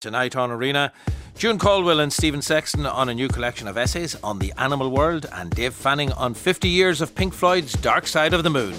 Tonight on Arena, June Caldwell and Stephen Sexton on a new collection of essays on the animal world, and Dave Fanning on 50 years of Pink Floyd's Dark Side of the Moon.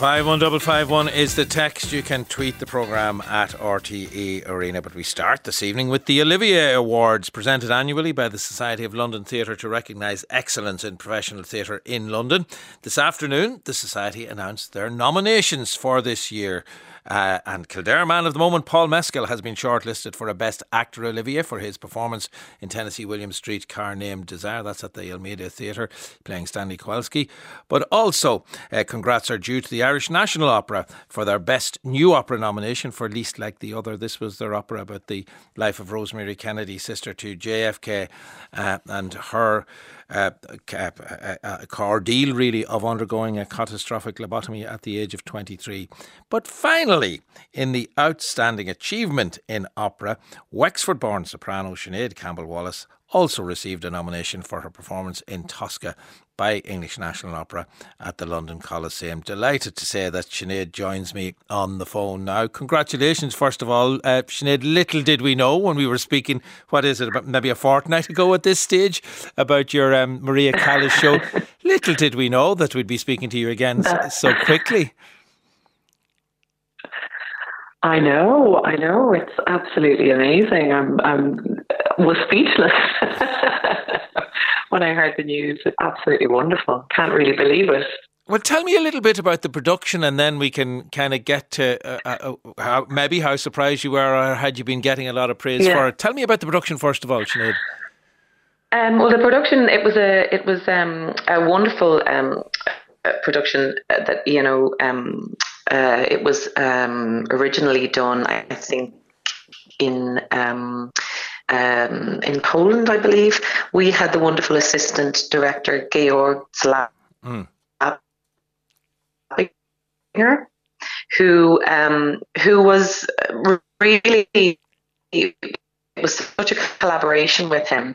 51551 is the text. You can tweet the programme at RTE Arena. But we start this evening with the Olivier Awards, presented annually by the Society of London Theatre to recognise excellence in professional theatre in London. This afternoon, the Society announced their nominations for this year. Uh, and Kildare man of the moment, Paul Mescal, has been shortlisted for a Best Actor Olivier for his performance in Tennessee William Street car named Desire. That's at the Almeida Theatre, playing Stanley Kowalski. But also, uh, congrats are due to the Irish National Opera for their Best New Opera nomination for Least Like the Other. This was their opera about the life of Rosemary Kennedy, sister to JFK, uh, and her uh, a, a, ordeal, really, of undergoing a catastrophic lobotomy at the age of 23. But finally, in the outstanding achievement in opera, Wexford born soprano Sinead Campbell Wallace also received a nomination for her performance in Tosca by English National Opera at the London Coliseum. Delighted to say that Sinead joins me on the phone now. Congratulations, first of all. Uh, Sinead, little did we know when we were speaking, what is it, about maybe a fortnight ago at this stage, about your um, Maria Callas show. little did we know that we'd be speaking to you again so quickly. I know, I know. It's absolutely amazing. I'm, I'm was speechless when I heard the news. Absolutely wonderful. Can't really believe it. Well, tell me a little bit about the production, and then we can kind of get to uh, uh, uh, how, maybe how surprised you were, or had you been getting a lot of praise yeah. for it. Tell me about the production first of all, Sinead. Um, well, the production it was a it was um, a wonderful um, uh, production that you know um, uh, it was um, originally done, I think, in um, in Poland, I believe. We had the wonderful assistant director Georg Zlap, mm. who um, who was really it was such a collaboration with him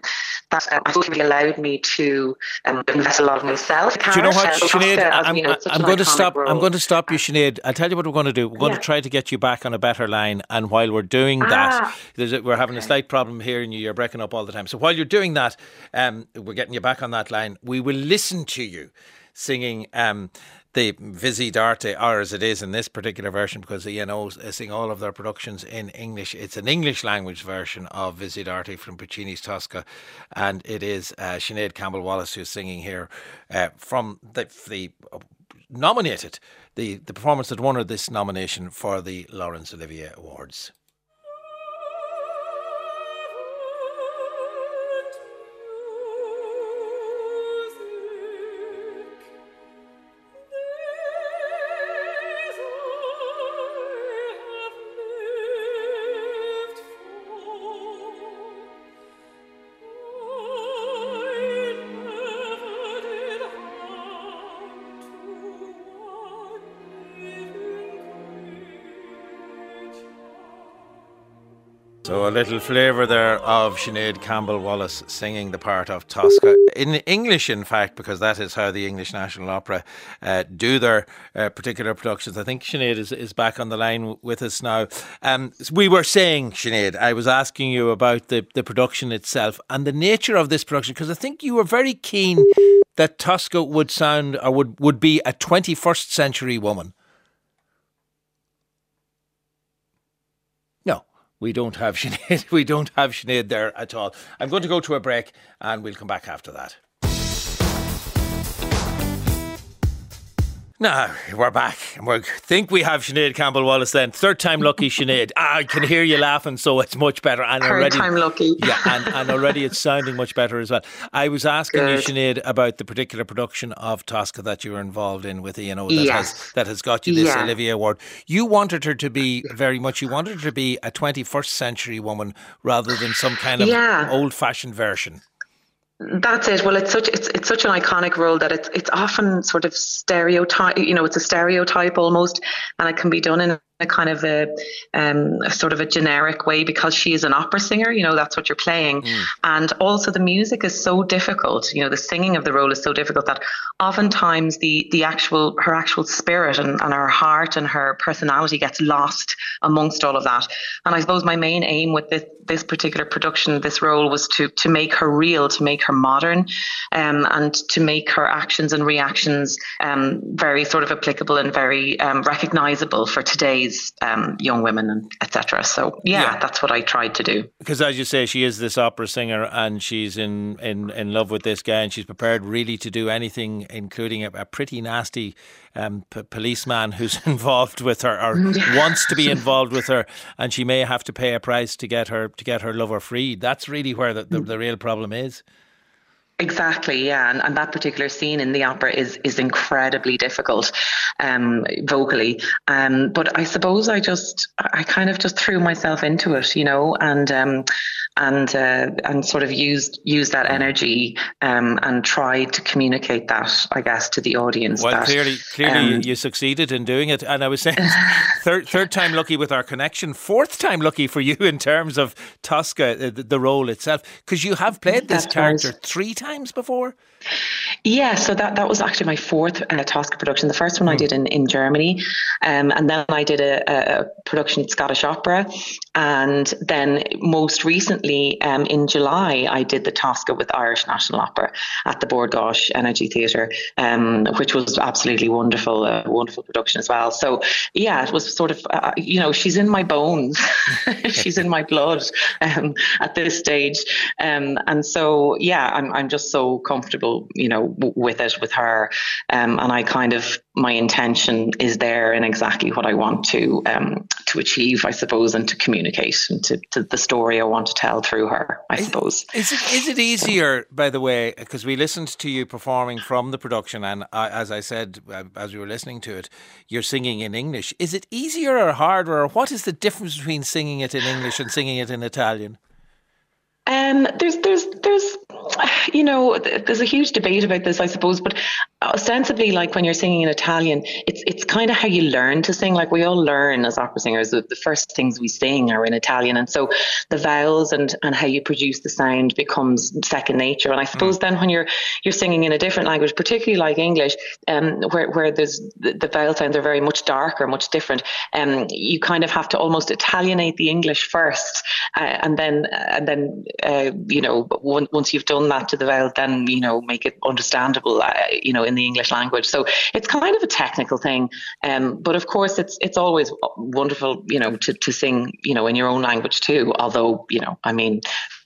that um, I think really allowed me to um, invest a lot of myself. Do you know what, Sinead? I'm, you know, I'm going to stop. Role. I'm going to stop you, Sinead. I'll tell you what we're going to do. We're going yeah. to try to get you back on a better line. And while we're doing ah. that, we're having okay. a slight problem here, you. You're breaking up all the time. So while you're doing that, um, we're getting you back on that line. We will listen to you singing um, the Vissi d'arte, or as it is in this particular version, because ENO sing all of their productions in English. It's an English language version of Vissi d'arte from Puccini's Tosca, and it is uh, Sinead Campbell Wallace who's singing here uh, from the, the nominated, the, the performance that won her this nomination for the Laurence Olivier Awards. So a little flavour there of Sinead Campbell Wallace singing the part of Tosca in English, in fact, because that is how the English National Opera uh, do their uh, particular productions. I think Sinead is, is back on the line with us now. Um, we were saying, Sinead, I was asking you about the, the production itself and the nature of this production because I think you were very keen that Tosca would sound or would, would be a 21st century woman. We don't have Sinead. We don't have Sinead there at all. I'm going to go to a break and we'll come back after that. Now we're back, we think we have Sinead Campbell Wallace. Then third time lucky, Sinead. I can hear you laughing, so it's much better. And third already, time lucky. yeah, and, and already it's sounding much better as well. I was asking Good. you, Sinead, about the particular production of Tosca that you were involved in with you know that yes. has that has got you this yeah. Olivier Award. You wanted her to be very much. You wanted her to be a 21st century woman rather than some kind of yeah. old fashioned version. That's it. Well, it's such it's it's such an iconic role that it's it's often sort of stereotype. You know, it's a stereotype almost, and it can be done in a kind of a, um, a, sort of a generic way because she is an opera singer. You know, that's what you're playing, mm. and also the music is so difficult. You know, the singing of the role is so difficult that oftentimes the the actual her actual spirit and, and her heart and her personality gets lost amongst all of that. And I suppose my main aim with this this particular production, this role was to to make her real, to make her modern, um, and to make her actions and reactions um, very sort of applicable and very um, recognizable for today's um, young women and etc. So yeah, yeah, that's what I tried to do. Because as you say, she is this opera singer and she's in in in love with this guy, and she's prepared really to do anything, including a, a pretty nasty um, p- policeman who's involved with her or wants to be involved with her, and she may have to pay a price to get her to get her lover freed. That's really where the, the, the real problem is. Exactly, yeah, and, and that particular scene in the opera is is incredibly difficult, um, vocally. Um, but I suppose I just I kind of just threw myself into it, you know, and um, and uh, and sort of used used that energy um, and tried to communicate that, I guess, to the audience. Well, that, clearly, clearly, um, you succeeded in doing it, and I was saying third third time lucky with our connection, fourth time lucky for you in terms of Tosca, uh, the, the role itself, because you have played this character right. three times before. Yeah, so that, that was actually my fourth uh, Tosca production. The first one mm. I hmm. did in, in Germany, um, and then I did a, a, production at Scottish Opera, and then most recently um, in July I did the Tosca with Irish National Opera at the Bord Gáis Energy Theatre, um, which was absolutely wonderful, a wonderful production as well. So yeah, it was sort of uh, you know she's in my bones, she's in my blood um, at this stage, um, and so yeah, I'm I'm just so comfortable, you know w- with it with her, um, and I kind of my intention is there in exactly what I want to um, to achieve, I suppose, and to communicate and to, to, the story I want to tell through her. I is, suppose. Is it is it easier, by the way, because we listened to you performing from the production, and I, as I said uh, as we were listening to it, you're singing in English. Is it easier or harder, or what is the difference between singing it in English and singing it in Italian? Um, there's, there's, there's, you know, there's a huge debate about this, I suppose. But ostensibly, like when you're singing in Italian, it's it's kind of how you learn to sing. Like we all learn as opera singers, the, the first things we sing are in Italian, and so the vowels and and how you produce the sound becomes second nature. And I suppose mm. then when you're you're singing in a different language, particularly like English, um, where where there's the, the vowel sounds are very much darker, much different, um, you kind of have to almost Italianate the English first, uh, and then and then uh, you know, once you've done that to the vowel, then you know, make it understandable, uh, you know, in the English language. So it's kind of a technical thing, um, but of course, it's it's always wonderful, you know, to to sing, you know, in your own language too. Although, you know, I mean,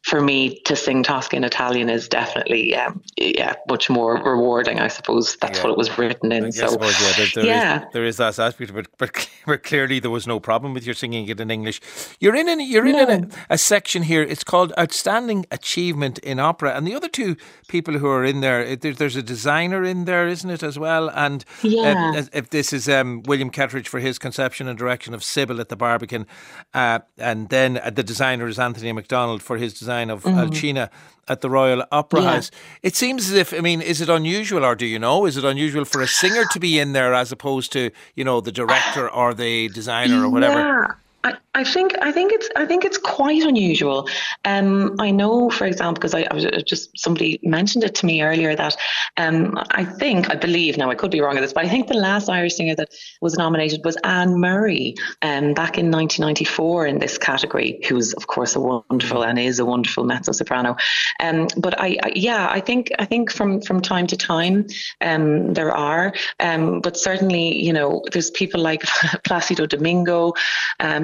for me to sing Tosca in Italian is definitely um, yeah much more rewarding. I suppose that's yeah. what it was written in. So suppose, yeah, there, there yeah. Is, there is that aspect, but, but but clearly there was no problem with your singing it in English. You're in an, you're no. in a, a, section here. It's called Outstanding Achievement in Opera, and the other two people who are in there, there's a designer in there, isn't it as well? And uh, yeah. uh, if this is um, William Kentridge for his conception and direction of Sibyl at the Barbican, uh, and then uh, the designer is Antony McDonald for his design design of mm-hmm. Alcina at the Royal Opera yeah. House. It seems as if, I mean, is it unusual or do you know? Is it unusual for a singer to be in there as opposed to, you know, the director or the designer or whatever? Yeah. I, I think I think it's I think it's quite unusual. Um, I know, for example, because I, I, was just somebody mentioned it to me earlier that um, I think I believe now I could be wrong on this, but I think the last Irish singer that was nominated was Ann Murray, um, back in 1994 in this category, who's of course a wonderful and is a wonderful mezzo soprano. Um, but I, I, yeah, I think I think from from time to time um, there are, um, but certainly you know there's people like Placido Domingo.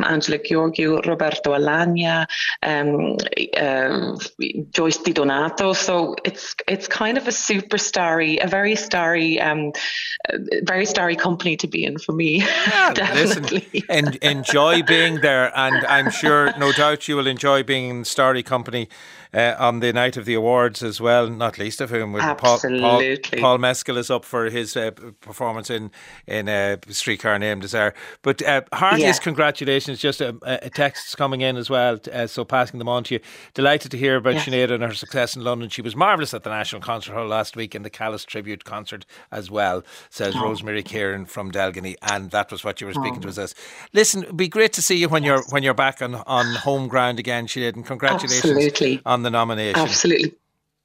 Um, Angela Gheorghiu, Roberto Alagna, um, uh, Joyce DiDonato. So it's it's kind of a super starry, a very starry, um, very starry company to be in for me. Yeah, definitely. Listen, en- enjoy being there, and I'm sure, no doubt, you will enjoy being in starry company uh, on the night of the awards as well, not least of whom Paul, Paul, Paul Mescal is up for his uh, performance in in uh, Streetcar Named Desire. But uh, heartiest yeah. congratulations congratulations. Just a, a text coming in as well, uh, so passing them on to you. Delighted to hear about yes. Sinead and her success in London. She was marvellous at the National Concert Hall last week in the Callas Tribute Concert as well, says oh. Rosemary Kieran from Delgany. And that was what you were speaking oh. to us as. Listen, it'd be great to see you when yes. you're when you're back on, on home ground again, Sinead, and congratulations Absolutely. on the nomination. Absolutely.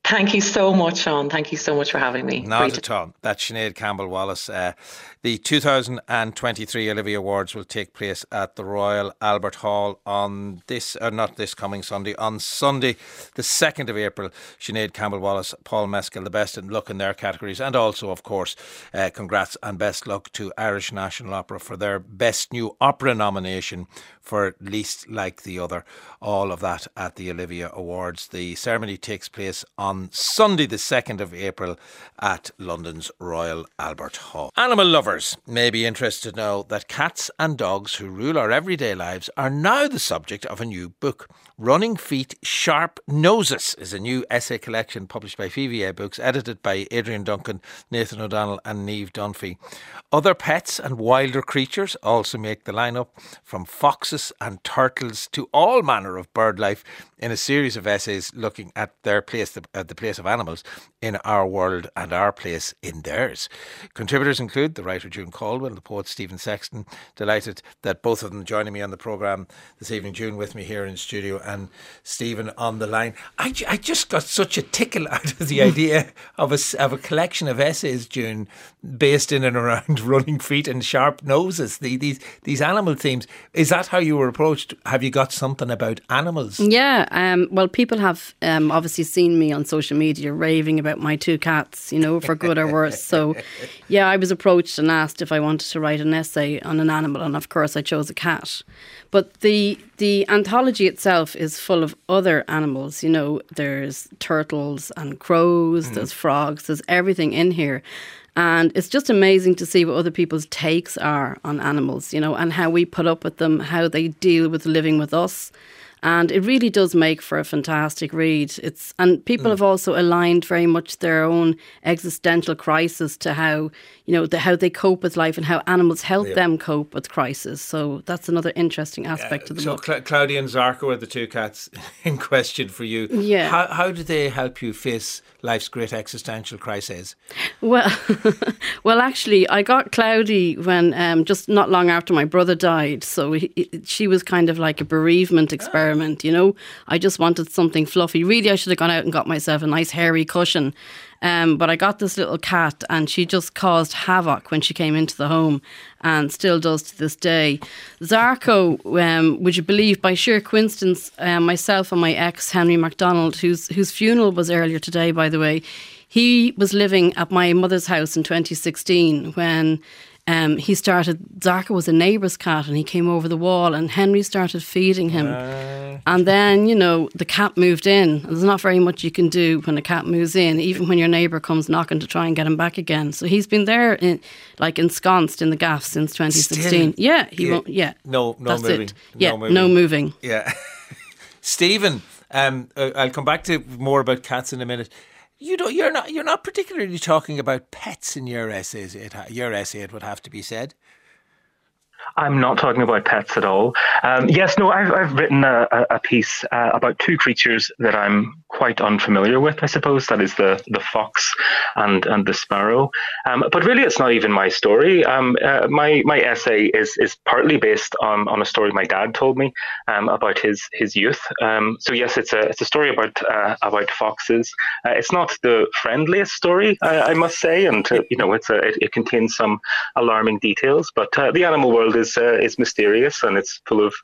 Thank you so much, Sean. Thank you so much for having me. Not Great. at all. That's Sinead Campbell Wallace. Uh, the 2023 Olivier Awards will take place at the Royal Albert Hall on this, or not this coming Sunday, on Sunday, the 2nd of April. Sinead Campbell Wallace, Paul Mescal, the best in luck in their categories. And also, of course, uh, congrats and best luck to Irish National Opera for their Best New Opera nomination for Least Like the Other. All of that at the Olivier Awards. The ceremony takes place on Sunday, the 2nd of April at London's Royal Albert Hall. Animal lovers lovers may be interested to know that cats and dogs who rule our everyday lives are now the subject of a new book. Running Feet Sharp Noses is a new essay collection published by PVA Books, edited by Adrian Duncan, Nathan O'Donnell, and Niamh Dunphy. Other pets and wilder creatures also make the lineup, from foxes and turtles to all manner of bird life, in a series of essays looking at their place, at the place of animals in our world and our place in theirs. Contributors include the writer June Caldwell, the poet Stephen Sexton. Delighted that both of them joining me on the programme this evening. June with me here in studio and Stephen on the line. I, I just got such a tickle out of the idea of a, of a collection of essays, June, based in and around running feet and sharp noses. The, these these animal themes. Is that how you were approached? Have you got something about animals? Yeah. Um, well, people have um, obviously seen me on social media raving about my two cats. You know, for good or worse. So, yeah, I was approached and asked if I wanted to write an essay on an animal, and of course, I chose a cat. But the the anthology itself is full of other animals. You know, there's turtles and crows, mm. there's frogs, there's everything in here. And it's just amazing to see what other people's takes are on animals, you know, and how we put up with them, how they deal with living with us and it really does make for a fantastic read. It's and people mm. have also aligned very much their own existential crisis to how you know the, how they cope with life and how animals help yeah. them cope with crisis. So that's another interesting aspect yeah. of the so book. Cla- Claudia and Zarko are the two cats in question for you. Yeah. How how do they help you face life's great existential crises? Well, well, actually, I got Cloudy when um, just not long after my brother died. So he, she was kind of like a bereavement you know. I just wanted something fluffy. Really, I should have gone out and got myself a nice hairy cushion. Um, but I got this little cat and she just caused havoc when she came into the home and still does to this day. Zarko, um, would you believe, by sheer coincidence, um, myself and my ex, Henry McDonald, whose, whose funeral was earlier today, by the way, he was living at my mother's house in 2016 when um, he started, Zarko was a neighbour's cat and he came over the wall and Henry started feeding him. Uh. And then, you know, the cat moved in. There's not very much you can do when a cat moves in, even when your neighbour comes knocking to try and get him back again. So he's been there, in, like ensconced in the gaff since 2016. Still, yeah, he yeah, won't, yeah. No, no that's moving. It. Yeah, no moving. No moving. Yeah. Stephen, um, I'll come back to more about cats in a minute you don't you're not you're not particularly talking about pets in your essays it, your essay it would have to be said I'm not talking about pets at all. Um, yes, no, I've, I've written a, a piece uh, about two creatures that I'm quite unfamiliar with, I suppose. That is the, the fox and, and the sparrow. Um, but really, it's not even my story. Um, uh, my, my essay is, is partly based on, on a story my dad told me um, about his, his youth. Um, so, yes, it's a, it's a story about, uh, about foxes. Uh, it's not the friendliest story, I, I must say. And, uh, you know, it's a, it, it, contains some alarming details. But uh, the animal world is uh, is mysterious and it's full of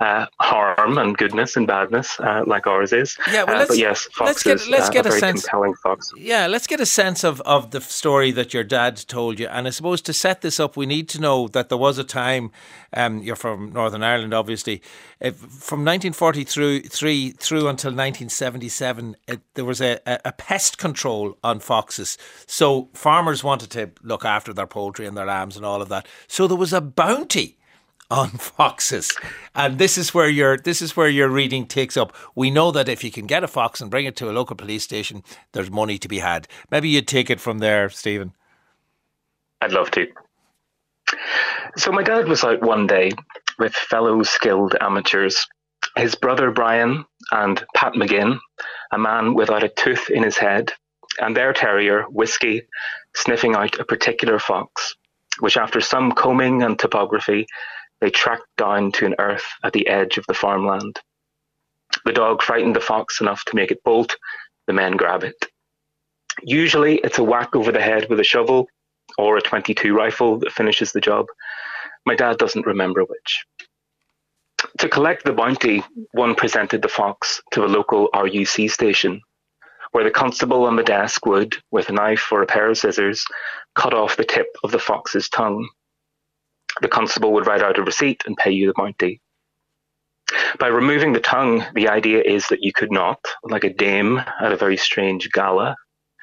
uh, harm and goodness and badness, uh, like ours is. Yeah, well, uh, but yes, let's get let's uh, get a, a sense. Compelling fox. Yeah, let's get a sense of of the story that your dad told you. And I suppose to set this up, we need to know that there was a time. Um, you're from Northern Ireland, obviously. If, from 1943 through, through until 1977, it, there was a, a, a pest control on foxes. So farmers wanted to look after their poultry and their lambs and all of that. So there was a bounty on foxes. And this is where your this is where your reading takes up. We know that if you can get a fox and bring it to a local police station, there's money to be had. Maybe you'd take it from there, Stephen. I'd love to. So my dad was out one day with fellow skilled amateurs. His brother Brian and Pat McGinn, a man without a tooth in his head, and their terrier, Whiskey, sniffing out a particular fox, which after some combing and topography, they tracked down to an earth at the edge of the farmland. The dog frightened the fox enough to make it bolt. The men grab it. Usually, it's a whack over the head with a shovel or a 22 rifle that finishes the job. My dad doesn't remember which. To collect the bounty, one presented the fox to a local RUC station, where the constable on the desk would, with a knife or a pair of scissors, cut off the tip of the fox's tongue. The constable would write out a receipt and pay you the bounty. By removing the tongue, the idea is that you could not, like a dame at a very strange gala,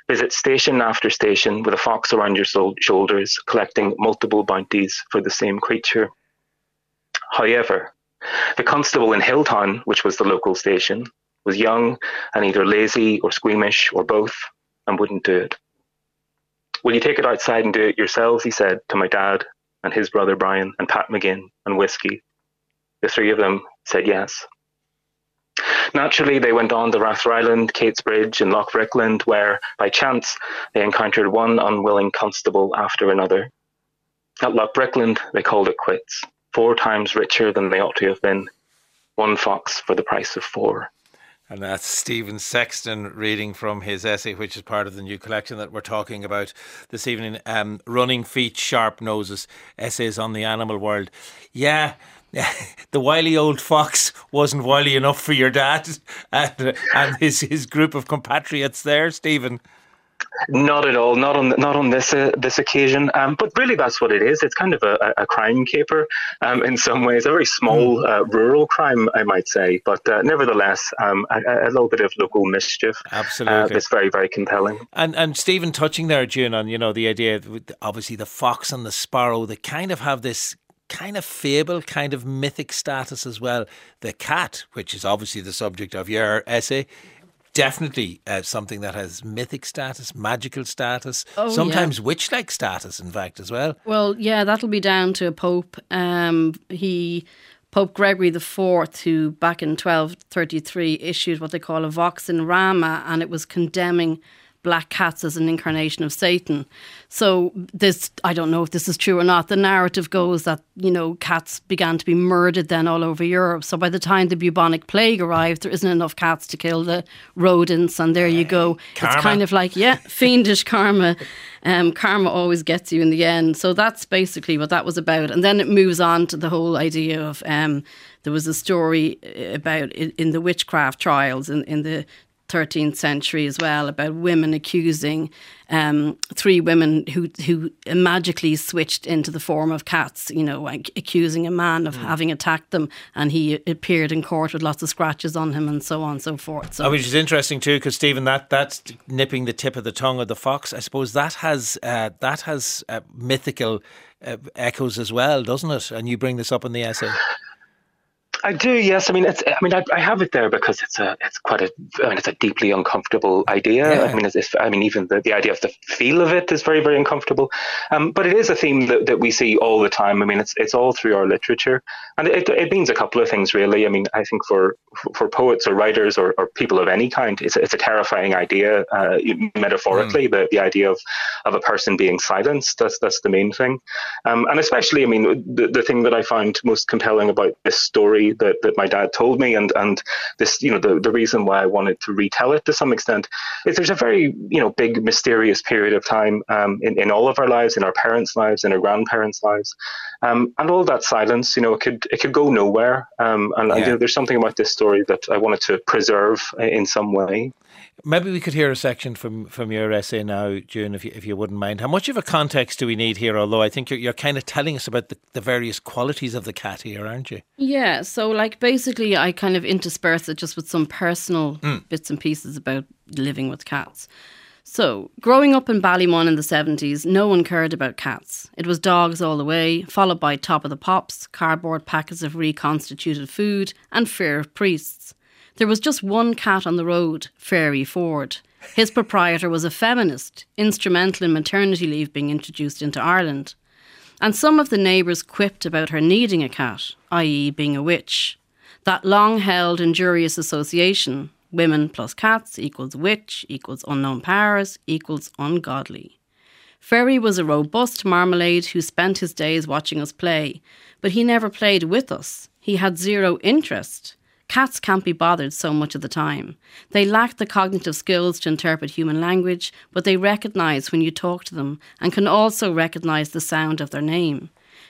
visit station after station with a fox around your shoulders, collecting multiple bounties for the same creature. However, the constable in Hilltown, which was the local station, was young and either lazy or squeamish or both and wouldn't do it. Will you take it outside and do it yourselves? He said to my dad and his brother Brian and Pat McGinn and Whiskey. The three of them said yes. Naturally, they went on to Rathfriland, Bridge, and Loughbrickland, where, by chance, they encountered one unwilling constable after another. At Loughbrickland, they called it quits, four times richer than they ought to have been. One fox for the price of four. And that's Stephen Sexton reading from his essay, which is part of the new collection that we're talking about this evening. Um, Running Feet, Sharp Noses, Essays on the Animal World. Yeah, the wily old fox wasn't wily enough for your dad and, and his, his group of compatriots there, Stephen. Not at all. Not on not on this uh, this occasion. Um, but really, that's what it is. It's kind of a, a crime caper um, in some ways, a very small mm. uh, rural crime, I might say. But uh, nevertheless, um, a, a, little bit of local mischief. Uh, Absolutely, it's very very compelling. And and Stephen touching there, June, on you know the idea, obviously the fox and the sparrow, they kind of have this kind of fable, kind of mythic status as well. The cat, which is obviously the subject of your essay, definitely uh, something that has mythic status, magical status, oh, sometimes yeah. witch like status, in fact, as well. Well, yeah, that'll be down to a pope. Um, he. Pope Gregory IV, who back in 1233 issued what they call a Vox in Rama, and it was condemning black cats as an incarnation of Satan. So this, I don't know if this is true or not. The narrative goes that you know cats began to be murdered then all over Europe. So by the time the bubonic plague arrived, there isn't enough cats to kill the rodents, and there you go. Karma. It's kind of like yeah, fiendish karma. Um, karma always gets you in the end. So that's basically what that was about. And then it moves on to the whole idea of um, there was a story about in, in the witchcraft trials in, in the 13th century as well about women accusing um, three women who who magically switched into the form of cats, you know, like accusing a man of mm. having attacked them, and he appeared in court with lots of scratches on him and so on and so forth. So, oh, which is interesting too, because Stephen, that that's nipping the tip of the tongue of the fox. I suppose that has uh, that has uh, mythical uh, echoes as well, doesn't it? And you bring this up in the essay. I do, yes. I mean, it's. I mean, I, I, have it there because it's a. It's quite a. I mean, it's a deeply uncomfortable idea. Yeah. I mean, if, I mean, even the, the idea of the feel of it is very, very uncomfortable. Um, but it is a theme that, that we see all the time. I mean, it's it's all through our literature, and it, it means a couple of things really. I mean, I think for for poets or writers or, or people of any kind, it's it's a terrifying idea. Uh, metaphorically, mm. the the idea of of a person being silenced. That's that's the main thing, um, and especially, I mean, the the thing that I find most compelling about this story that, that my dad told me and, and this, you know, the, the reason why I wanted to retell it to some extent is there's a very, you know, big mysterious period of time um, in, in all of our lives, in our parents' lives, in our grandparents' lives. Um, and all that silence, you know, it could it could go nowhere. Um, and, yeah. and you know, there's something about this story that I wanted to preserve in some way. Maybe we could hear a section from, from your essay now, June, if you, if you wouldn't mind. How much of a context do we need here? Although I think you're, you're kind of telling us about the, the various qualities of the cat here, aren't you? Yeah. So, like, basically, I kind of intersperse it just with some personal mm. bits and pieces about living with cats. So, growing up in Ballymun in the 70s, no one cared about cats. It was dogs all the way, followed by top of the pops, cardboard packets of reconstituted food, and fear of priests. There was just one cat on the road, Fairy Ford. His proprietor was a feminist, instrumental in maternity leave being introduced into Ireland. And some of the neighbours quipped about her needing a cat, i.e., being a witch. That long held injurious association, women plus cats equals witch, equals unknown powers, equals ungodly. Ferry was a robust marmalade who spent his days watching us play, but he never played with us. He had zero interest. Cats can't be bothered so much of the time. They lack the cognitive skills to interpret human language, but they recognise when you talk to them and can also recognise the sound of their name.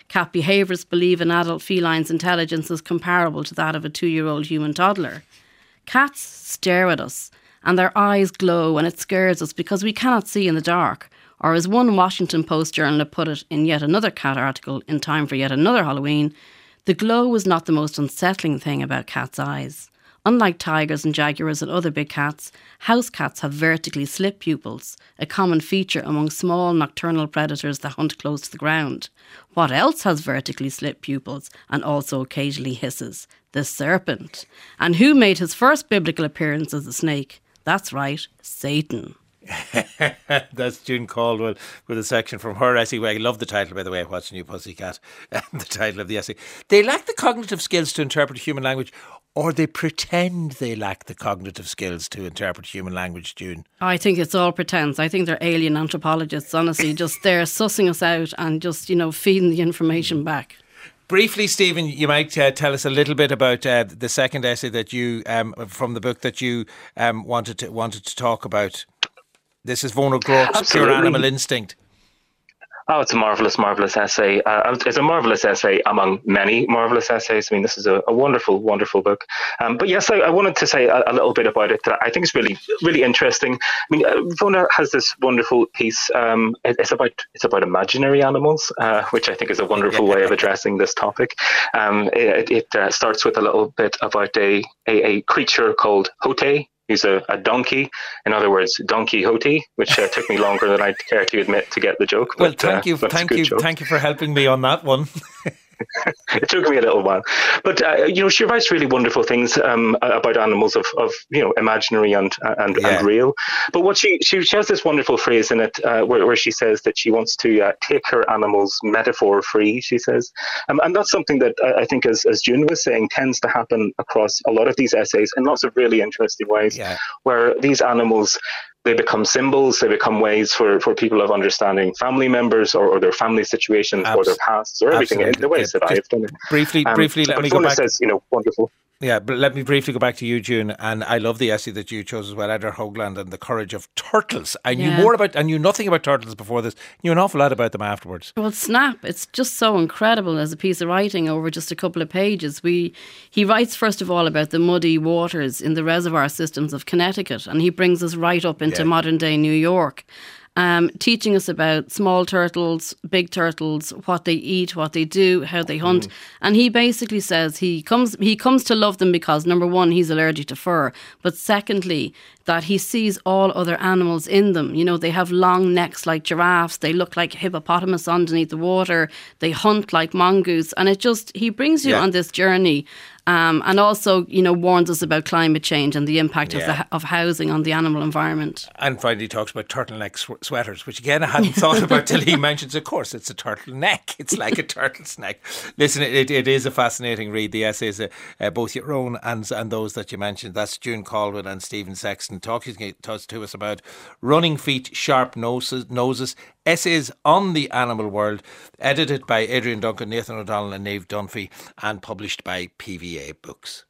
Cat behaviourists believe an adult feline's intelligence is comparable to that of a two year old human toddler. Cats stare at us, and their eyes glow, and it scares us because we cannot see in the dark. Or, as one Washington Post journalist put it in yet another cat article in time for yet another Halloween, the glow was not the most unsettling thing about cats' eyes. Unlike tigers and jaguars and other big cats, house cats have vertically slit pupils, a common feature among small nocturnal predators that hunt close to the ground. What else has vertically slit pupils and also occasionally hisses? The serpent. And who made his first biblical appearance as a snake? That's right, Satan. That's June Caldwell with a section from her essay. I love the title, by the way, What's New Pussycat? the title of the essay. They lack the cognitive skills to interpret human language, or they pretend they lack the cognitive skills to interpret human language, June? I think it's all pretense. I think they're alien anthropologists, honestly, just they're sussing us out and just, you know, feeding the information back. Briefly, Stephen, you might uh, tell us a little bit about uh, the second essay that you, um, from the book that you um, wanted to wanted to talk about. This is Vona Groarke's Pure Animal Instinct. Oh, it's a marvelous, marvelous essay. Uh, it's a marvelous essay among many marvelous essays. I mean, this is a, a wonderful, wonderful book. Um, but yes, I, I, wanted to say a, a, little bit about it that I think is really, really interesting. I mean, uh, Vona has this wonderful piece. Um, it, it's about it's about imaginary animals, uh, which I think is a wonderful way of addressing this topic. Um, it, it uh, starts with a little bit about a, a, a creature called Hote, He's a, a donkey. In other words, Don Quixote, which uh, took me longer than I'd care to admit to get the joke. Well, thank uh, you, thank you, joke. thank you for helping me on that one. it took me a little while, but uh, you know, she writes really wonderful things um, about animals of, of you know imaginary and and, yeah. and real. But what she, she, she has this wonderful phrase in it uh, where, where she says that she wants to uh, take her animals metaphor free. She says, um, and that's something that I, I think, as as June was saying, tends to happen across a lot of these essays in lots of really interesting ways, yeah. where these animals they become symbols, they become ways for, for people of understanding family members or, or their family situations or their pasts or everything Absolutely. in the ways that I have done it. Briefly, um, briefly, let me go back. says, you know, wonderful. Yeah, but let me briefly go back to you, June, and I love the essay that you chose as well, Edgar Hoagland and the courage of turtles. I yeah. knew more about, I knew nothing about turtles before this. Knew an awful lot about them afterwards. Well, snap! It's just so incredible as a piece of writing over just a couple of pages. We he writes first of all about the muddy waters in the reservoir systems of Connecticut, and he brings us right up into yeah. modern day New York um, teaching us about small turtles, big turtles, what they eat, what they do, how they hunt. Mm. And he basically says he comes he comes to love them because number one, he's allergic to fur, but secondly, that he sees all other animals in them. You know, they have long necks like giraffes, they look like hippopotamus underneath the water, they hunt like mongoose, and it just he brings you yeah. on this journey um, and also, you know, warns us about climate change and the impact yeah. of the, of housing on the animal environment. And finally, talks about turtleneck sw- sweaters, which again I hadn't thought about till he mentions. Of course, it's a turtleneck. It's like a turtle's neck. Listen, it, it is a fascinating read. The essays, uh, uh, both your own and and those that you mentioned. That's June Caldwell and Stephen Sexton talking to us about running feet, sharp noses, noses Essays on the Animal World, edited by Adrian Duncan, Nathan O'Donnell, and Niamh Dunphy, and published by PVA Books.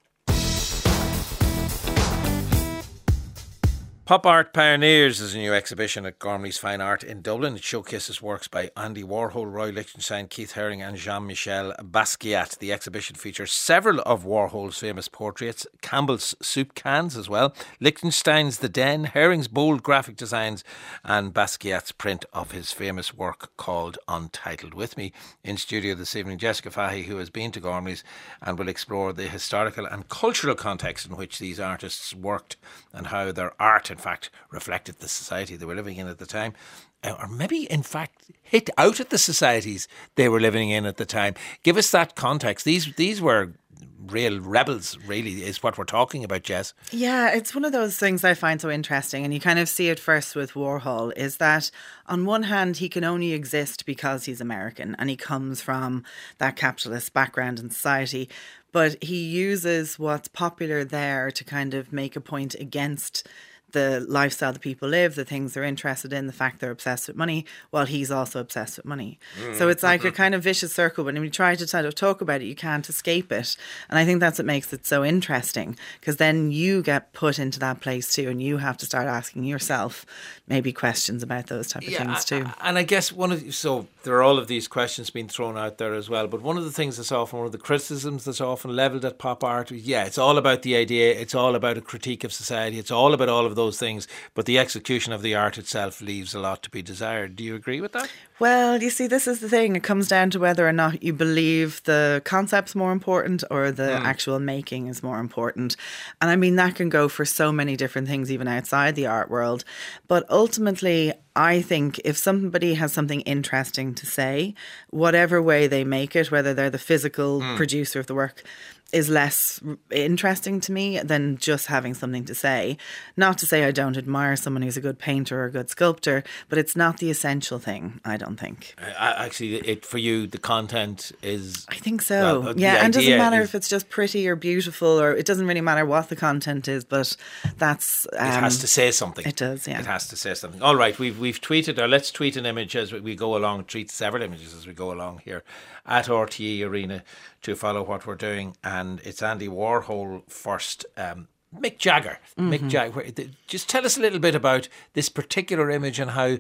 Pop Art Pioneers is a new exhibition at Gormley's Fine Art in Dublin. It showcases works by Andy Warhol, Roy Lichtenstein, Keith Haring, and Jean Michel Basquiat. The exhibition features several of Warhol's famous portraits, Campbell's soup cans as well, Lichtenstein's The Den, Haring's bold graphic designs, and Basquiat's print of his famous work called Untitled. With me in studio this evening, Jessica Fahy, who has been to Gormley's and will explore the historical and cultural context in which these artists worked and how their art in fact, reflected the society they were living in at the time, uh, or maybe, in fact, hit out at the societies they were living in at the time. Give us that context. These these were real rebels, really, is what we're talking about, Jess. Yeah, it's one of those things I find so interesting. And you kind of see it first with Warhol is that on one hand, he can only exist because he's American and he comes from that capitalist background in society. But he uses what's popular there to kind of make a point against the lifestyle that people live, the things they're interested in, the fact they're obsessed with money, while he's also obsessed with money. Mm. So it's like a kind of vicious circle. But when you try to sort of talk about it, you can't escape it. And I think that's what makes it so interesting because then you get put into that place too, and you have to start asking yourself maybe questions about those type of yeah, things too. And I guess one of so there are all of these questions being thrown out there as well. But one of the things that's often one of the criticisms that's often levelled at pop art, is, yeah, it's all about the idea, it's all about a critique of society, it's all about all of those things, but the execution of the art itself leaves a lot to be desired. Do you agree with that? Well, you see, this is the thing. It comes down to whether or not you believe the concept's more important or the mm. actual making is more important. And I mean, that can go for so many different things, even outside the art world. But ultimately, I think if somebody has something interesting to say, whatever way they make it, whether they're the physical mm. producer of the work, is less interesting to me than just having something to say. Not to say I don't admire someone who's a good painter or a good sculptor, but it's not the essential thing. I don't think. actually, it for you the content is. I think so. Well, yeah, and it doesn't matter is, if it's just pretty or beautiful, or it doesn't really matter what the content is, but that's um, it has um, to say something. It does. Yeah, it has to say something. All right, we've we've tweeted or let's tweet an image as we go along. Tweet several images as we go along here at RTE Arena to follow what we're doing. And it's Andy Warhol first. Um, Mick Jagger. Mm-hmm. Mick Jagger. Just tell us a little bit about this particular image and how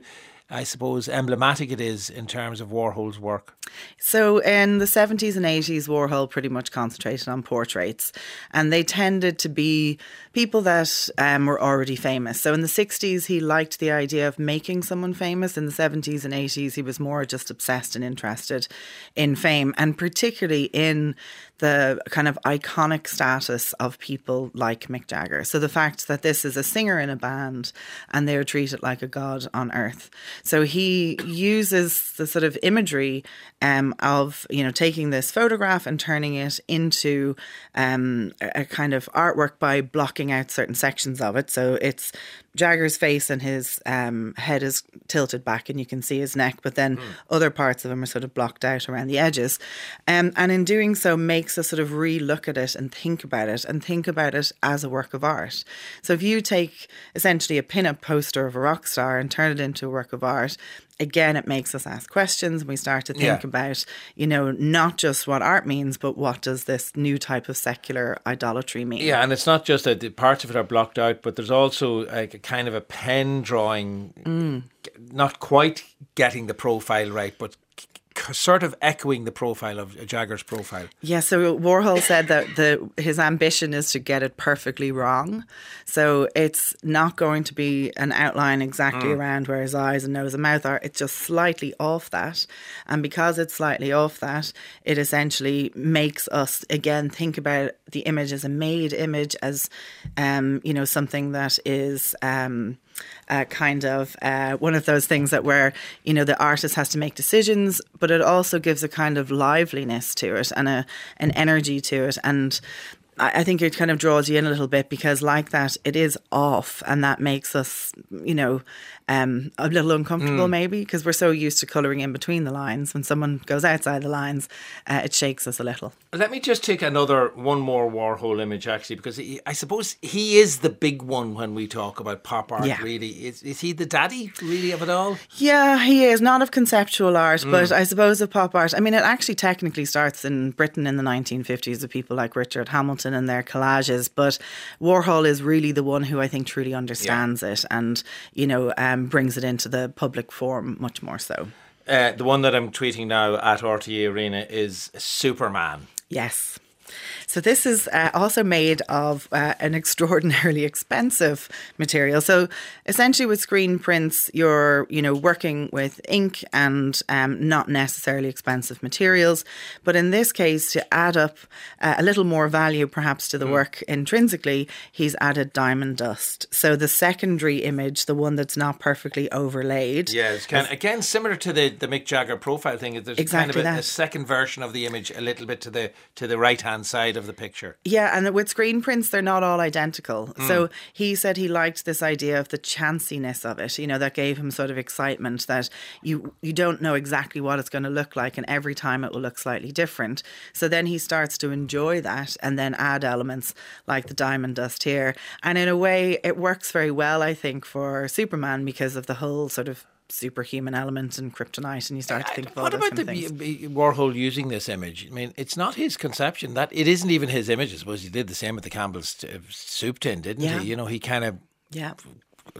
I suppose, emblematic it is in terms of Warhol's work? So, in the 70s and 80s, Warhol pretty much concentrated on portraits, and they tended to be people that um, were already famous. So, in the 60s, he liked the idea of making someone famous. In the 70s and 80s, he was more just obsessed and interested in fame, and particularly in the kind of iconic status of people like Mick Jagger. So the fact that this is a singer in a band and they're treated like a god on earth. So he uses the sort of imagery um, of, you know, taking this photograph and turning it into um, a kind of artwork by blocking out certain sections of it. So it's Jagger's face and his um, head is tilted back and you can see his neck, but then mm. other parts of him are sort of blocked out around the edges. Um, and in doing so, makes us sort of re look at it and think about it and think about it as a work of art. So if you take essentially a pin up poster of a rock star and turn it into a work of art, again, it makes us ask questions and we start to think yeah. about, you know, not just what art means, but what does this new type of secular idolatry mean? Yeah, and it's not just that the parts of it are blocked out, but there's also like a kind of a pen drawing, mm. not quite getting the profile right, but sort of echoing the profile of Jagger's profile. Yeah, so Warhol said that the his ambition is to get it perfectly wrong. So it's not going to be an outline exactly mm. around where his eyes and nose and mouth are. It's just slightly off that. And because it's slightly off that, it essentially makes us again think about the image as a made image, as um, you know, something that is um, uh, kind of uh, one of those things that where you know the artist has to make decisions, but it also gives a kind of liveliness to it and a an energy to it, and I think it kind of draws you in a little bit because, like that, it is off, and that makes us, you know, um, a little uncomfortable mm. maybe because we're so used to colouring in between the lines. When someone goes outside the lines, uh, it shakes us a little. Let me just take another one more Warhol image actually, because he, I suppose he is the big one when we talk about pop art. Yeah. Really, is is he the daddy really of it all? Yeah, he is not of conceptual art, mm. but I suppose of pop art. I mean, it actually technically starts in Britain in the 1950s with people like Richard Hamilton and their collages, but Warhol is really the one who I think truly understands yeah. it, and you know. Um, um, brings it into the public forum much more so. Uh, the one that I'm tweeting now at RTE Arena is Superman. Yes. So this is uh, also made of uh, an extraordinarily expensive material. So essentially, with screen prints, you're you know working with ink and um, not necessarily expensive materials. But in this case, to add up uh, a little more value, perhaps to the mm. work intrinsically, he's added diamond dust. So the secondary image, the one that's not perfectly overlaid, yeah, it's kind of, again similar to the the Mick Jagger profile thing. There's exactly kind of a, a second version of the image, a little bit to the to the right hand hand side of the picture. Yeah, and with screen prints, they're not all identical. Mm. So he said he liked this idea of the chanciness of it. You know, that gave him sort of excitement that you you don't know exactly what it's going to look like, and every time it will look slightly different. So then he starts to enjoy that, and then add elements like the diamond dust here. And in a way, it works very well, I think, for Superman because of the whole sort of superhuman elements and kryptonite, and you start to think About what about the things. B- B- Warhol using this image? I mean, it's not his conception. That it isn't even his image. I suppose he did the same with the Campbell's uh, soup tin, didn't Yeah. he? You know, he kind of Yeah.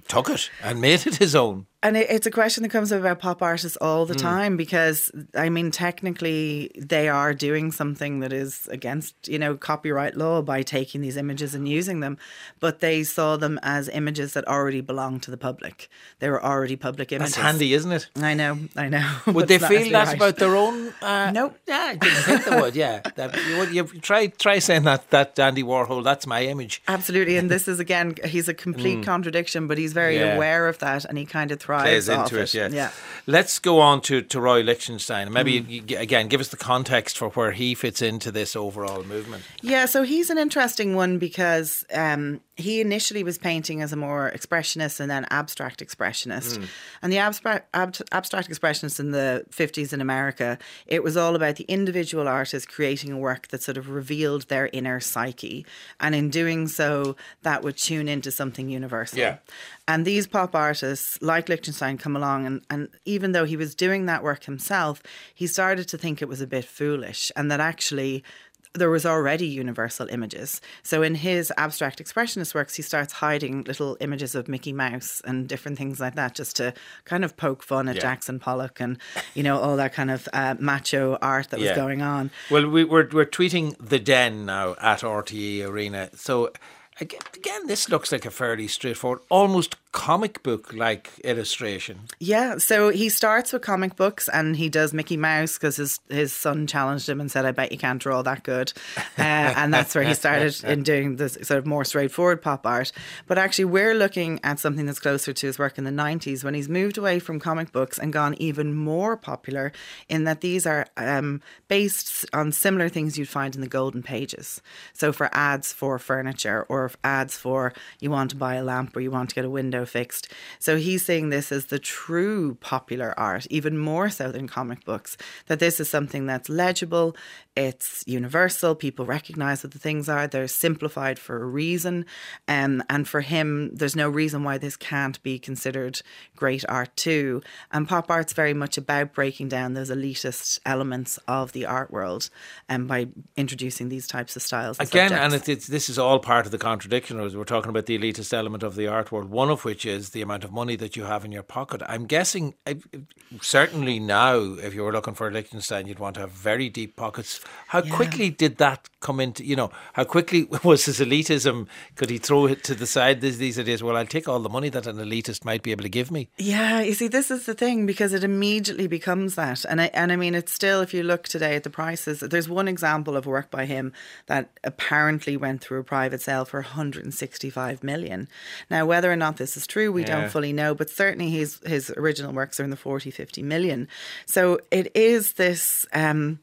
took it and made it his own. And it, it's a question that comes up about pop artists all the time because, I mean, technically they are doing something that is against, you know, copyright law by taking these images and using them. But they saw them as images that already belonged to the public. They were already public images. That's handy, isn't it? I know, I know. Would they feel that right. about their own? Uh, Nope. Yeah, I didn't think they would. Yeah, that, you, would- you try try saying that that Andy Warhol. That's my image. Absolutely. And this is, again, he's a complete contradiction, but he's very. Yeah. aware of that and he kind of plays into it. Yeah. Yeah. Let's go on to, to Roy Lichtenstein. Maybe you, you- again give us the context for where he fits into this overall movement. Yeah, so he's an interesting one because um, he initially was painting as a more expressionist and then abstract expressionist. Mm. And the abstract ab- abstract expressionists in the 50s in America, it was all about the individual artist creating a work that sort of revealed their inner psyche. And in doing so, that would tune into something universal. Yeah. And these pop artists, like Lichtenstein, come along, and, and even though he was doing that work himself, he started to think it was a bit foolish and that actually there was already universal images. So in his abstract expressionist works, he starts hiding little images of Mickey Mouse and different things like that, just to kind of poke fun at Yeah. Jackson Pollock and you know all that kind of uh, macho art that was going on. Well, we, we're we're tweeting the Den now at RTE Arena. So again, again, this looks like a fairly straightforward, almost comic book like illustration. Yeah, so he starts with comic books and he does Mickey Mouse because his, his son challenged him and said, I bet you can't draw that good. Uh, and that's where he started in doing this sort of more straightforward pop art. But actually, we're looking at something that's closer to his work in the 90s when he's moved away from comic books and gone even more popular in that these are um, based on similar things you'd find in the golden pages. So for ads for furniture or ads for you want to buy a lamp or you want to get a window fixed. So he's seeing this as the true popular art, even more so than comic books, that this is something that's legible, it's universal, people recognize what the things are, they're simplified for a reason. Um, and for him, there's no reason why this can't be considered great art too. And pop art's very much about breaking down those elitist elements of the art world and by introducing these types of styles. And Again, subjects. and it, it's, this is all part of the contradiction. As we're talking about the elitist element of the art world, one of which is the amount of money that you have in your pocket. I'm guessing, certainly now, if you were looking for a Lichtenstein, you'd want to have very deep pockets. How quickly did that come into? You know, how quickly was his elitism? Could he throw it to the side these, these ideas? Well, I'll take all the money that an elitist might be able to give me. Yeah, you see, this is the thing because it immediately becomes that, and I, and I mean, it's still if you look today at the prices. There's one example of work by him that apparently went through a private sale for 165 million. Now, whether or not this is true, we Yeah. don't fully know, but certainly his his original works are in the 40, 50 million. So it is this. Um,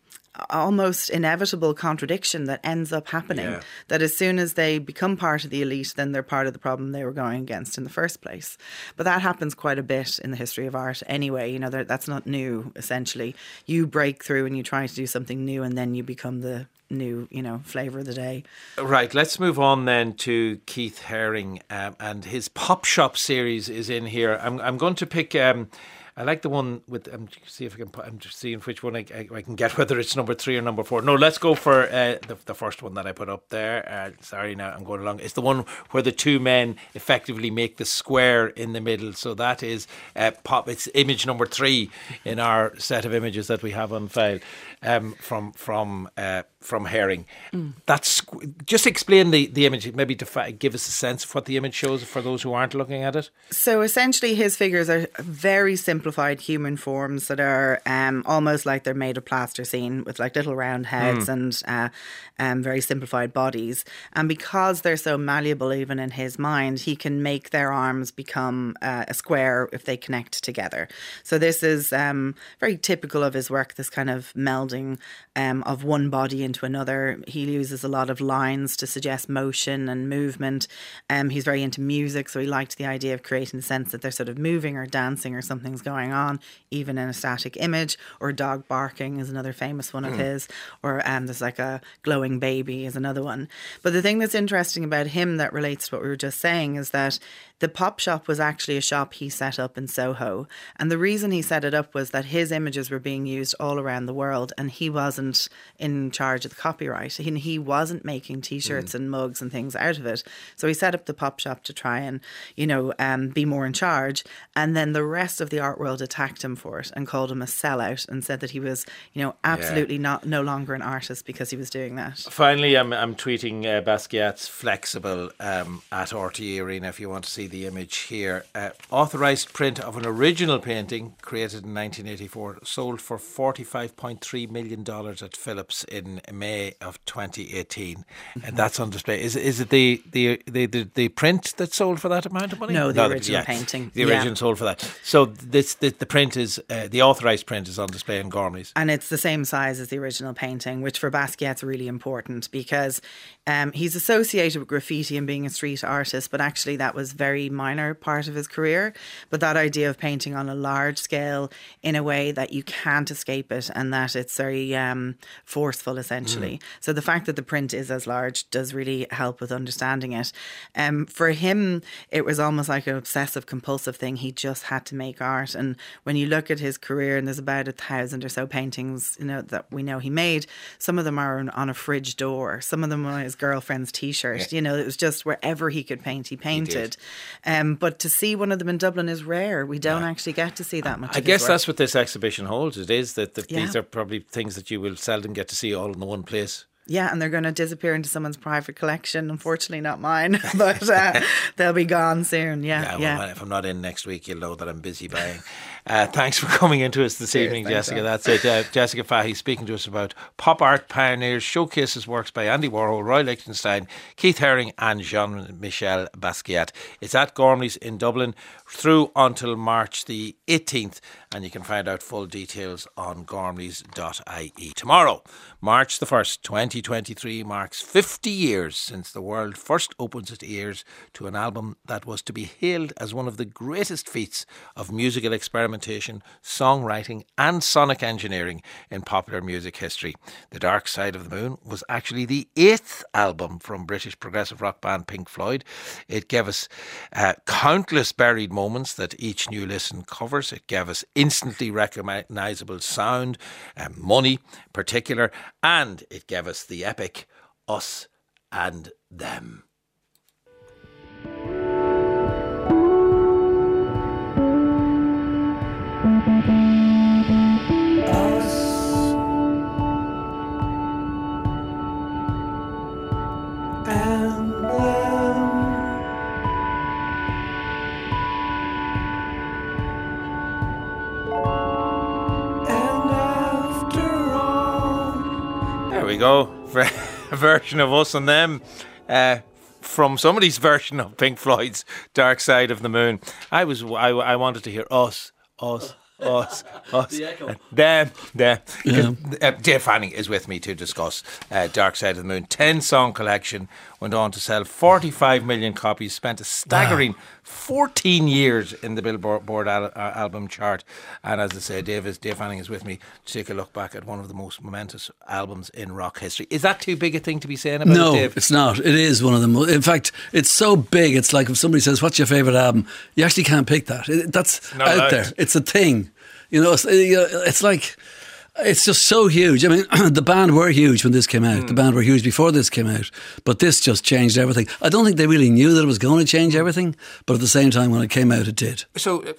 almost inevitable contradiction that ends up happening Yeah. that as soon as they become part of the elite then they're part of the problem they were going against in the first place but that happens quite a bit in the history of art anyway you know that's not new essentially you break through and you try to do something new and then you become the new you know flavor of the day Right, let's move on then to Keith Haring um, and his Pop Shop series is in here. I'm I'm going to pick. Um, I like the one with. Um, see if I can. put- I'm just seeing which one I, I, I can get. Whether it's number three or number four. No, let's go for uh, the the first one that I put up there. Uh, sorry, now I'm going along. It's the one where the two men effectively make the square in the middle. So that is uh, pop. It's image number three in our set of images that we have on file um, from from uh, from Haring. That's just explain the, the image. Maybe to give us a sense of what the image shows for those who aren't looking at it. So essentially, his figures are very simplified simplified human forms that are um, almost like they're made of plasticine with like little round heads mm. and uh, um, very simplified bodies. And because they're so malleable, even in his mind, he can make their arms become uh, a square if they connect together. So this is um, very typical of his work. This kind of melding um, of one body into another. He uses a lot of lines to suggest motion and movement. Um, he's very into music, so he liked the idea of creating the sense that they're sort of moving or dancing or something's going on, even in a static image. Or a dog barking is another famous one of mm. his. Or um, there's like a glowing baby is another one. But the thing that's interesting about him that relates to what we were just saying is that the pop shop was actually a shop he set up in Soho. And the reason he set it up was that his images were being used all around the world and he wasn't in charge of the copyright. He, he wasn't making t shirts mm. and mugs and things out of it. So he set up the pop shop to try and, you know, um, be more in charge. And then the rest of the art world attacked him for it and called him a sellout and said that he was, you know, absolutely yeah. not no longer an artist because he was doing that. Finally, I'm, I'm tweeting uh, Basquiat's Flexible um, at RTE Arena if you want to see the image here. Uh, authorised print of an original painting created in 1984, sold for $45.3 million at Phillips in May of 2018. Mm-hmm. And that's on display. Is, is it the, the, the, the, the print that sold for that amount of money? No, the no, original yeah, painting. The original yeah. sold for that. So this the, the print is, uh, the authorised print is on display in Gormley's. And it's the same size as the original painting, which for Basquiat's really important because um, he's associated with graffiti and being a street artist, but actually that was very minor part of his career. But that idea of painting on a large scale in a way that you can't escape it and that it's very um, forceful, essentially. Mm. So the fact that the print is as large does really help with understanding it. Um, for him, it was almost like an obsessive compulsive thing. He just had to make art. And when you look at his career, and there's about a thousand or so paintings, you know, that we know he made, some of them are on a fridge door, some of them are his girlfriend's t-shirt. Yeah. You know, it was just wherever he could paint, he painted. He um, but to see one of them in Dublin is rare. We don't yeah. actually get to see that much. I guess that's what this exhibition holds. It is that the, yeah. these are probably things that you will seldom get to see all in the one place. Yeah, and they're going to disappear into someone's private collection. Unfortunately, not mine, but uh, they'll be gone soon. Yeah, yeah. yeah. If I'm not in next week, you'll know that I'm busy buying. Uh, thanks for coming into us this Cheers, evening, Jessica. That's it. Uh, Jessica Fahy speaking to us about pop art pioneers, showcases works by Andy Warhol, Roy Lichtenstein, Keith Haring, and Jean Michel Basquiat. It's at Gormley's in Dublin through until March the 18th, and you can find out full details on gormleys.ie. Tomorrow, March the 1st, 2023, marks 50 years since the world first opens its ears to an album that was to be hailed as one of the greatest feats of musical experimentation songwriting, and sonic engineering in popular music history. The Dark Side of the Moon was actually the eighth album from British progressive rock band Pink Floyd. It gave us uh, countless buried moments that each new listen covers. It gave us instantly recognisable sound, uh, money particular, and it gave us the epic Us and Them. We go. Version of us and them. Uh, from somebody's version of Pink Floyd's Dark Side of the Moon. I was I, I wanted to hear us, us, us, us, the them, them. Yeah. Uh, Dave Fanning is with me to discuss uh, Dark Side of the Moon. Ten song collection went on to sell 45 million copies. Spent a staggering wow. 14 years in the Billboard al- uh, album chart. And as I say, Dave is Dave Fanning is with me to take a look back at one of the most momentous albums in rock history. Is that too big a thing to be saying about no, it, Dave? it's not. It is one of the most. In fact, it's so big. It's like if somebody says, "What's your favorite album?" You actually can't pick that. It, that's out there. It's a thing. You know, it's, it's like It's just so huge. I mean, the band were huge when this came out. Hmm. The band were huge before this came out, but this just changed everything. I don't think they really knew that it was going to change everything, but at the same time, when it came out, it did. So, uh,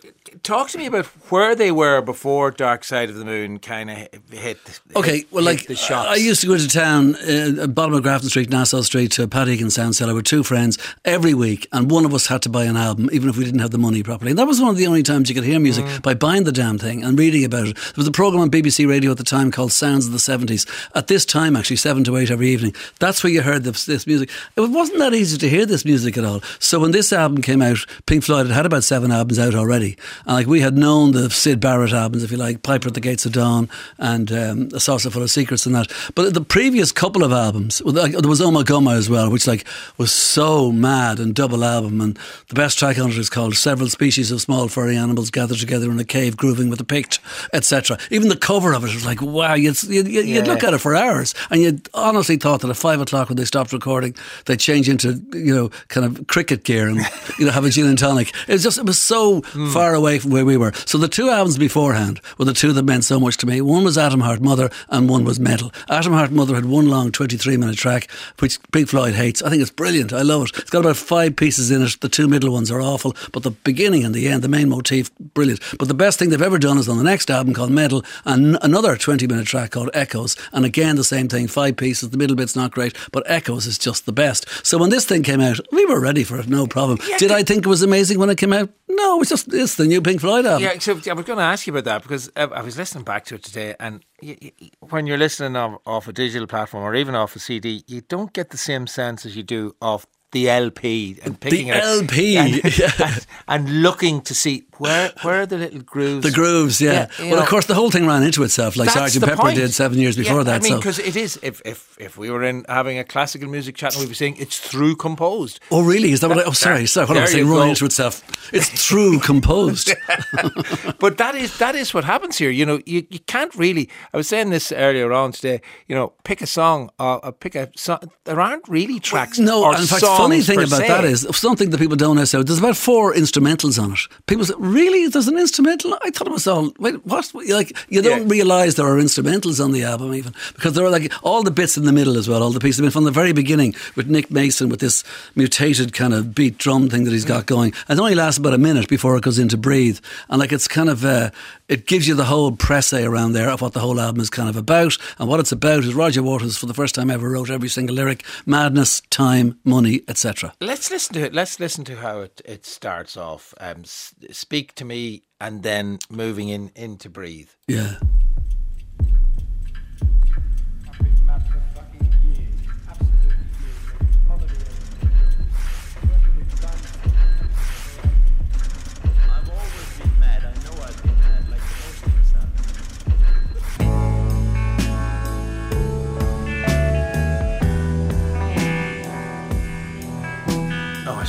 talk to me about where they were before Dark Side of the Moon kind of hit. Okay, hit- well, like the shops. I used to go to town, uh, bottom of Grafton Street, Nassau Street, to Pat Egan Sound Cellar with two friends every week, and one of us had to buy an album, even if we didn't have the money properly. And that was one of the only times you could hear music Mm. by buying the damn thing and reading about it. There was a program on BBC Radio at the time called Sounds of the Seventies. At this time, actually, seven to eight every evening. That's where you heard this, this music. It wasn't that easy to hear this music at all. So when this album came out, Pink Floyd had had about seven albums out already, and like we had known the Syd Barrett albums, if you like, Piper at the Gates of Dawn, and um, A Saucerful of Secrets, and that. But the previous couple of albums, there was Ummagumma as well, which like was so mad and double album, and the best track on it is called "Several Species of Small Furry Animals Gathered Together in a Cave, Grooving with a Pict," etc. Even the cover of it was like, wow, you'd, you'd, you'd Yeah. look at it for hours, and you honestly thought that at five o'clock when they stopped recording, they'd change into you know kind of cricket gear and you know have a gin and tonic. It was just it was so hmm. far away from where we were. So the two albums beforehand were the two that meant so much to me. One was Atom Heart Mother, and one was Meddle. Atom Heart Mother had one long twenty-three minute track, which Pink Floyd hates. I think it's brilliant. I love it. It's got about five pieces in it. The two middle ones are awful, but the beginning and the end, the main motif, brilliant. But the best thing they've ever done is on the next album called Meddle, and another twenty-minute track called Echoes, and again the same thing, five pieces. The middle bit's not great, but Echoes is just the best. So when this thing came out, we were ready for it, no problem. Did I think it was amazing when it came out? No, it's just it's the new Pink Floyd album. Yeah, so I was going to ask you about that because I was listening back to it today, and y y when you're listening off, off a digital platform or even off a CD, you don't get the same sense as you do off the LP and picking out LP, and, and, and looking to see where where are the little grooves. The grooves, yeah. Yeah, well, know. of course, the whole thing ran into itself, like Sergeant Pepper point. did seven years before Yeah, that. I mean, so. because it is. If if if we were in having a classical music chat and we were saying it's through composed. Oh, really? Is that what I, oh, sorry, sorry. What am I saying? go. into itself. It's through composed. but that is that is what happens here. You know, you, you can't really. I was saying this earlier on today. You know, pick a song. Uh, uh, pick a song. There aren't really tracks. No, or in fact, funny thing about se. that is something that people don't know. So There's about four instrumentals on it. People say, "Really? There's an instrumental?" I thought it was all. Wait, what? Like you don't Yeah. realise there are instrumentals on the album even because there are like all the bits in the middle as well. All the pieces. I mean, from the very beginning with Nick Mason with this mutated kind of beat drum thing that he's got going. And it only lasts about a minute before it goes into breathe. And like it's kind of uh, it gives you the whole presse around there of what the whole album is kind of about. And what it's about is Roger Waters for the first time ever wrote every single lyric: madness, time, money, etc. Let's listen to it. Let's listen to how it, it starts off. Um, s- speak to me, and then moving in into breathe. Yeah.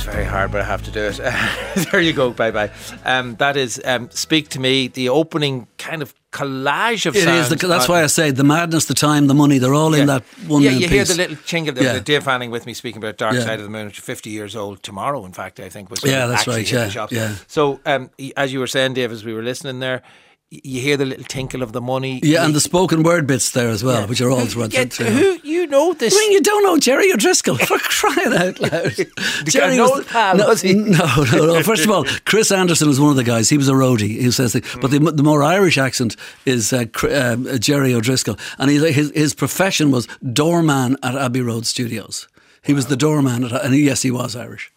Very hard, but I have to do it. there you go. Bye bye. Um, that is um, speak to me. The opening kind of collage of It is. sounds. The, that's why I say the madness, the time, the money, they're all in that one yeah, you piece. hear the little chingle. The, Yeah. the Dave Fanning with me speaking about Dark Yeah. Side of the Moon, which is 50 years old tomorrow, in fact, I think. was Yeah, that's right, yeah, yeah. So, um, as you were saying, Dave, as we were listening there, you hear the little tinkle of the money. yeah, and the spoken word bits there as well, yeah. which are all Who- throughout. yeah, the- Who you know this? I mean, you don't know Gerry O'Driscoll for crying out loud. guy an old pal, no, was he? no, no, no. First of all, Chris Adamson was one of the guys. He was a roadie. He says, the, but the, the more Irish accent is uh, um, uh, Gerry O'Driscoll, and he, his his profession was doorman at Abbey Road Studios. He was the doorman, at, and he, yes, he was Irish.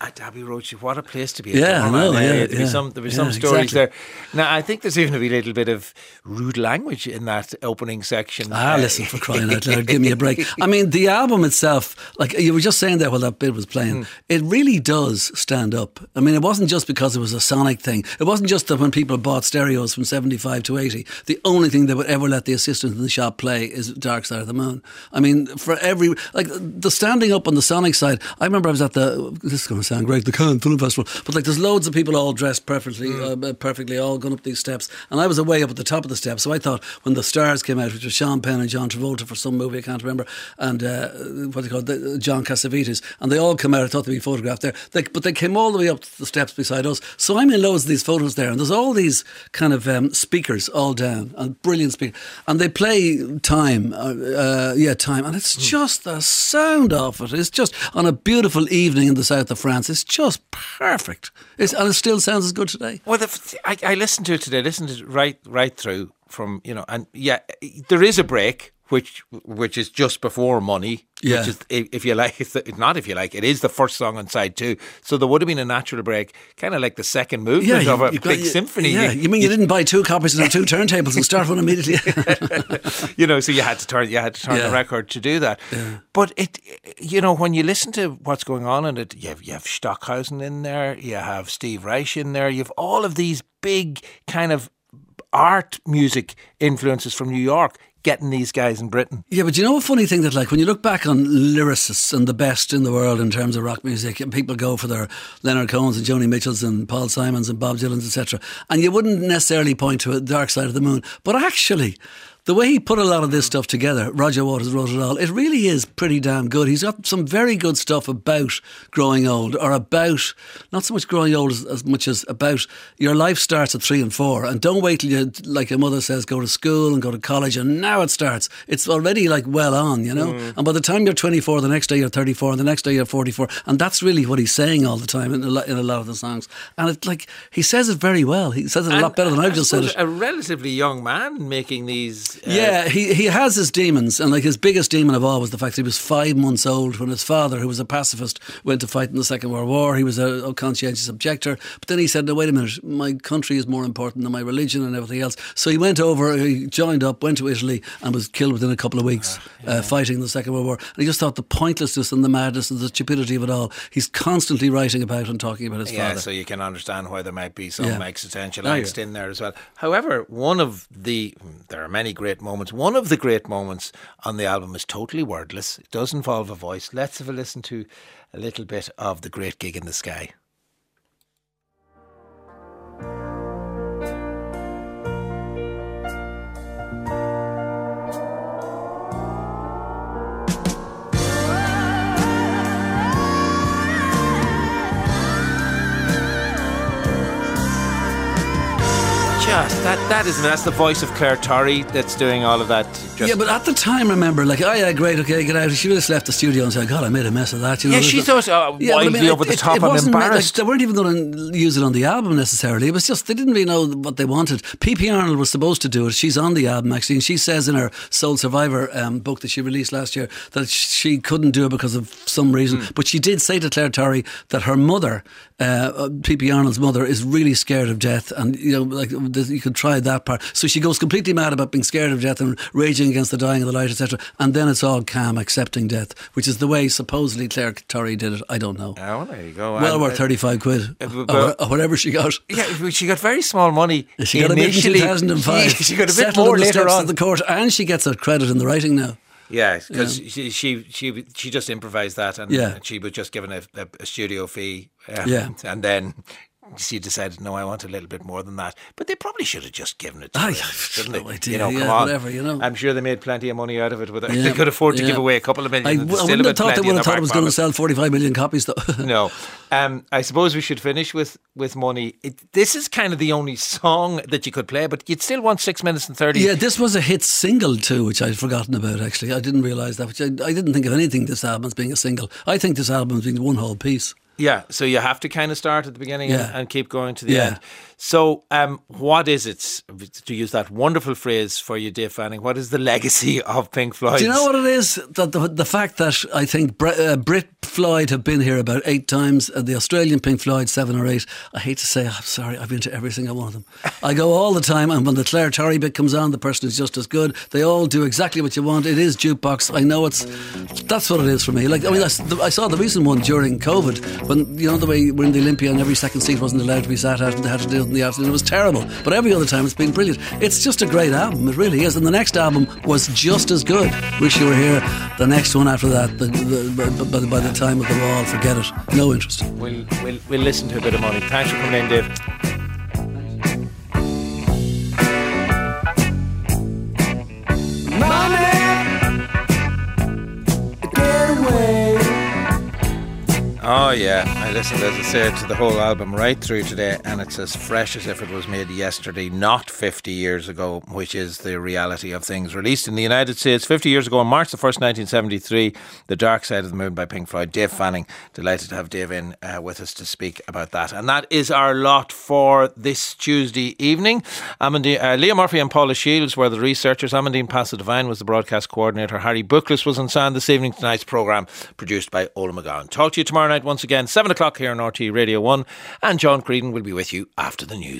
At Abbey Road, what a place to be. Yeah, I know, yeah, There'd be some, there be Yeah, some stories exactly. there. Now, I think there's even a wee little bit of rude language in that opening section. Ah, listen, for crying out loud, give me a break. I mean, the album itself, like you were just saying there while that bit was playing, it really does stand up. I mean, it wasn't just because it was a sonic thing. It wasn't just that when people bought stereos from 75 to 80, the only thing they would ever let the assistant in the shop play is Dark Side of the Moon. I mean, for every, like the standing up on the sonic side, I remember I was at the, is going to sound great, the Cannes Film Festival. But like, there's loads of people all dressed perfectly, Mm. uh, perfectly, all going up these steps. And I was away up at the top of the steps. So I thought when the stars came out, which was Sean Penn and John Travolta for some movie, I can't remember, and uh, what they call it, John Cassavetes, and they all come out. I thought they'd be photographed there. They, but they came all the way up the steps beside us. So I'm in loads of these photos there. And there's all these kind of um, speakers all down, and brilliant speakers. And they play time, uh, uh, yeah, time. And it's just the sound of it. It's just on a beautiful evening in the south of France. It's just perfect. It's, and it still sounds as good today. Well, the, I, I listened to it today. Listened to it right right through from you know, and yeah, there is a break which which is just before money. Yeah. Which is, if you like, it's not if you like, it is the first song on side two. So there would have been a natural break, kind of like the second movement of a you've got- big you- symphony. Yeah, you mean you didn't buy two copies and two turntables and start one immediately? you know, so you had to turn you had to turn Yeah. the record to do that. But it, you know, when you listen to what's going on in it, you have, you have Stockhausen in there, you have Steve Reich in there, you have all of these big kind of art music influences from New York getting these guys in Britain. Yeah, but you know a funny thing that like when you look back on lyricists and the best in the world in terms of rock music, and people go for their Leonard Cohen's and Joni Mitchell's and Paul Simons and Bob Dylan's, etc. And you wouldn't necessarily point to a Dark Side of the Moon, but actually. The way he put a lot of this stuff together, Roger Waters wrote it all, it really is pretty damn good. He's got some very good stuff about growing old, or about, not so much growing old as, as much as about your life starts at three and four. And don't wait till you, like your mother says, go to school and go to college, and now it starts. It's already like well on, you know? Mm. And by the time you're 24, the next day you're 34, and the next day you're 44. And that's really what he's saying all the time in a, lot, in a lot of the songs. And it's like, he says it very well. He says it a lot better than I've just said it. A relatively young man making these. Uh, Yeah, he, he has his demons, and like his biggest demon of all was the fact that he was five months old when his father, who was a pacifist, went to fight in the Second World War. He was a, a conscientious objector, but then he said, "No, wait a minute, my country is more important than my religion and everything else." So he went over, he joined up, went to Italy, and was killed within a couple of weeks uh, fighting in the Second World War. And he just thought the pointlessness and the madness and the stupidity of it all. He's constantly writing about and talking about his Yeah, father. so you can understand why there might be some Yeah. existential Oh, yeah. angst in there as well. However, one of the there are many great moments. One of the great moments on the album is totally wordless. It does involve a voice. Let's have a listen to a little bit of the Great Gig in the Sky. Just that that is that's the voice of Clare Torry that's doing all of that. Just, yeah, but at the time, remember, like, oh yeah, great, okay, get out. She would have left the studio and said, God, I made a mess of that. You know, Yeah, she There's a- thought, uh, but I mean, over the top and wasn't meant- embarrassed. Like, they weren't even going to use it on the album necessarily. It was just, they didn't really know what they wanted. P.P. Arnold was supposed to do it. She's on the album, actually, and she says in her Soul Survivor um, book that she released last year that she couldn't do it because of some reason. Hmm. But she did say to Clare Torry that her mother, uh, P.P. Arnold's mother, is really scared of death, and, you know, like, you could try that part. So she goes completely mad about being scared of death and raging against the dying of the light, etc. And then it's all calm, accepting death, which is the way supposedly Clare Torry did it. I don't know. Oh, well, there you go. Well And, worth uh, 35 quid, uh, or, but- or whatever she got. Yeah, she got very small money. She got a bit in 2005. She, she got a bit more later on. the court, and she gets a credit in the writing now. Yeah, because she, she she she just improvised that, and Yeah. she was just given a, a, a studio fee. um, Yeah. and then she decided, no, I want a little bit more than that. But they probably should have just given it to I her, have shouldn't no they? idea. You know, Yeah, come on, whatever, you know. I'm sure they made plenty of money out of it. With it. Yeah, They could afford to yeah. give away a couple of million. I, w- I wouldn't have have thought they would have thought it was going to sell 45 million copies, though. No, um, I suppose we should finish with with money. It, this is kind of the only song that you could play, but you'd still want six minutes and thirty. Yeah, this was a hit single too, which I'd forgotten about. Actually, I didn't realise that. Which I, I didn't think of anything this album as being a single. I think this album as being one whole piece. Yeah, so you have to kind of start at the beginning and, Yeah. and keep going to the Yeah. end. So, um, what is it, to use that wonderful phrase for you, Dave Fanning, what is the legacy of Pink Floyd? Do you know what it is? That the, the fact that I think Br- uh, Brit Floyd have been here about eight times, uh, the Australian Pink Floyd seven or eight. I hate to say, I'm sorry, I've been to every single one of them. I go all the time, and when the Clare Torry bit comes on, the person is just as good. They all do exactly what you want. It is jukebox. I know it's that's what it is for me. Like I mean, I, I saw the recent one during COVID when you know the way we're in the Olympia and every second seat wasn't allowed to be sat at and they had to do it in the afternoon. It was terrible. But every other time it's been brilliant. It's just a great album. It really is. And the next album was just as good. Wish you were here. The next one after that, the, the, by, by, the time of the wall, forget it. No interest. We'll, we'll, we'll listen to a bit of money. Thanks for coming in, Dave. Oh yeah, I listened, as I said, to the whole album right through today, and it's as fresh as if it was made yesterday, not 50 years ago, which is the reality of things. Released in the United States 50 years ago on March the 1st, 1973, The Dark Side of the Moon by Pink Floyd. Dave Fanning, delighted to have Dave in uh, with us to speak about that. And that is our lot for this Tuesday evening. Amandine, uh, Leah Murphy and Paula Shields were the researchers. Amandine Passadevine was the broadcast coordinator. Harry Bookless was on sound this evening. Tonight's programme produced by Ola McGowan. Talk to you tomorrow once again, 7 o'clock here on RTE Radio 1. And John Creedon will be with you after the news.